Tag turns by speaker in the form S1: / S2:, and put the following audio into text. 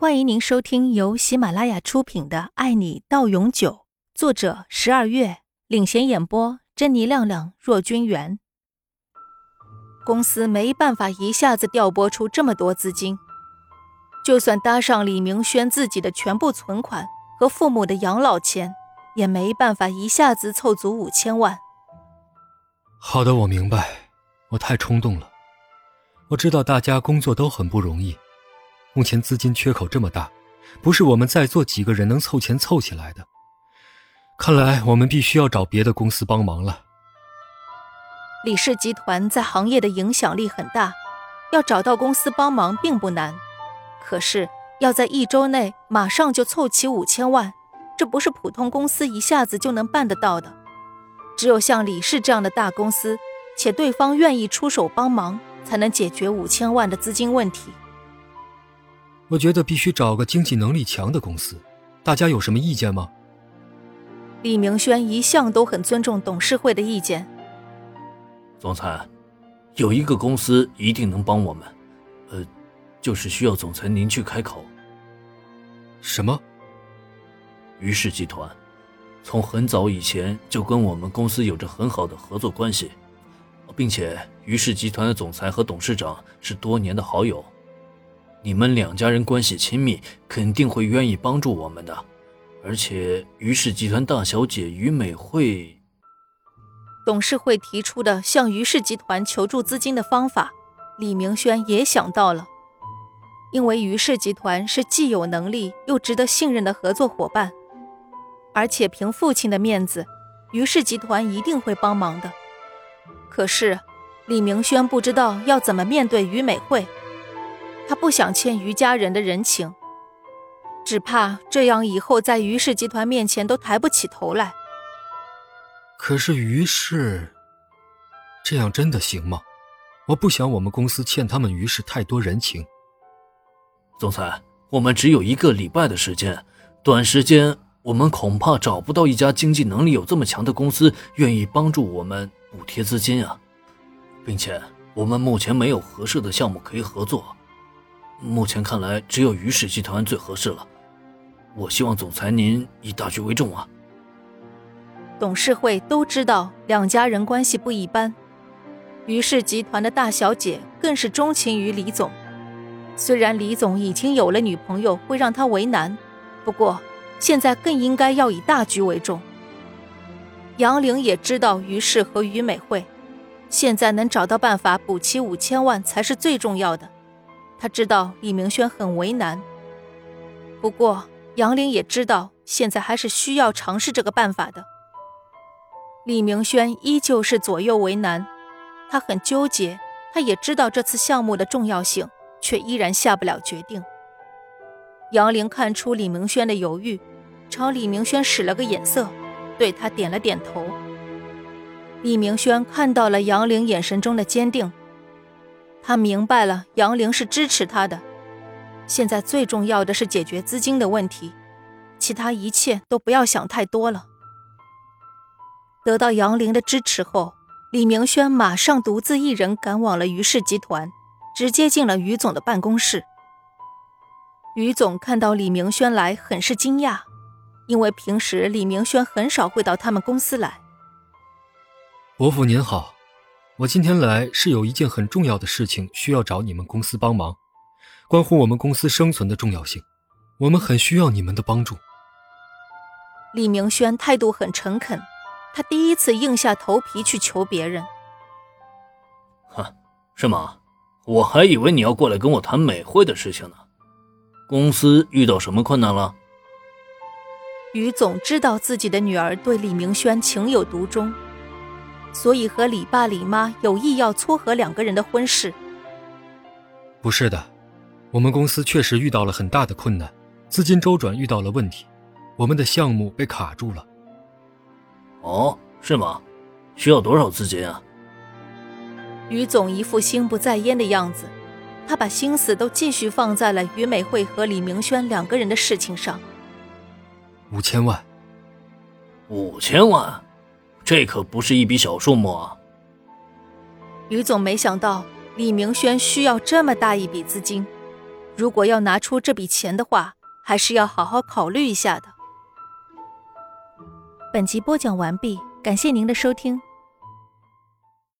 S1: 欢迎您收听由喜马拉雅出品的《爱你到永久》，作者十二月领衔演播，珍妮、亮亮、若君元。公司没办法一下子调拨出这么多资金，就算搭上李明轩自己的全部存款和父母的养老钱，也没办法一下子凑足五千万。
S2: 好的，我明白，我太冲动了。我知道大家工作都很不容易。目前资金缺口这么大，不是我们在座几个人能凑钱凑起来的。看来我们必须要找别的公司帮忙了。
S1: 李氏集团在行业的影响力很大，要找到公司帮忙并不难。可是要在一周内马上就凑齐五千万，这不是普通公司一下子就能办得到的。只有像李氏这样的大公司，且对方愿意出手帮忙，才能解决五千万的资金问题。
S2: 我觉得必须找个经济能力强的公司，大家有什么意见吗？
S1: 李明轩一向都很尊重董事会的意见。
S3: 总裁，有一个公司一定能帮我们，呃，就是需要总裁您去开口。
S2: 什么？
S3: 于氏集团，从很早以前就跟我们公司有着很好的合作关系，并且于氏集团的总裁和董事长是多年的好友。你们两家人关系亲密，肯定会愿意帮助我们的。而且，于氏集团大小姐于美惠，
S1: 董事会提出的向于氏集团求助资金的方法，李明轩也想到了。因为于氏集团是既有能力又值得信任的合作伙伴，而且凭父亲的面子，于氏集团一定会帮忙的。可是，李明轩不知道要怎么面对于美惠。他不想欠于家人的人情，只怕这样以后在于氏集团面前都抬不起头来。
S2: 可是于氏，这样真的行吗？我不想我们公司欠他们于氏太多人情。
S3: 总裁，我们只有一个礼拜的时间，短时间我们恐怕找不到一家经济能力有这么强的公司愿意帮助我们补贴资金啊，并且我们目前没有合适的项目可以合作。目前看来，只有于氏集团最合适了。我希望总裁您以大局为重啊。
S1: 董事会都知道两家人关系不一般，于氏集团的大小姐更是钟情于李总。虽然李总已经有了女朋友，会让他为难，不过现在更应该要以大局为重。杨玲也知道于氏和于美惠，现在能找到办法补齐五千万才是最重要的。他知道李明轩很为难，不过杨玲也知道现在还是需要尝试这个办法的。李明轩依旧是左右为难，他很纠结，他也知道这次项目的重要性，却依然下不了决定。杨玲看出李明轩的犹豫，朝李明轩使了个眼色，对他点了点头。李明轩看到了杨玲眼神中的坚定。他明白了，杨玲是支持他的。现在最重要的是解决资金的问题，其他一切都不要想太多了。得到杨玲的支持后，李明轩马上独自一人赶往了于氏集团，直接进了于总的办公室。于总看到李明轩来，很是惊讶，因为平时李明轩很少会到他们公司来。
S2: 伯父您好。我今天来是有一件很重要的事情需要找你们公司帮忙，关乎我们公司生存的重要性，我们很需要你们的帮助。
S1: 李明轩态度很诚恳，他第一次硬下头皮去求别人。
S3: 哈，是吗？我还以为你要过来跟我谈美惠的事情呢。公司遇到什么困难了？
S1: 于总知道自己的女儿对李明轩情有独钟。所以和李爸李妈有意要撮合两个人的婚事。
S2: 不是的，我们公司确实遇到了很大的困难，资金周转遇到了问题，我们的项目被卡住了。
S3: 哦，是吗？需要多少资金啊？
S1: 于总一副心不在焉的样子，他把心思都继续放在了于美惠和李明轩两个人的事情上。
S2: 五千万。
S3: 五千万。这可不是一笔小数目啊！
S1: 于总没想到李明轩需要这么大一笔资金，如果要拿出这笔钱的话，还是要好好考虑一下的。本集播讲完毕，感谢您的收听。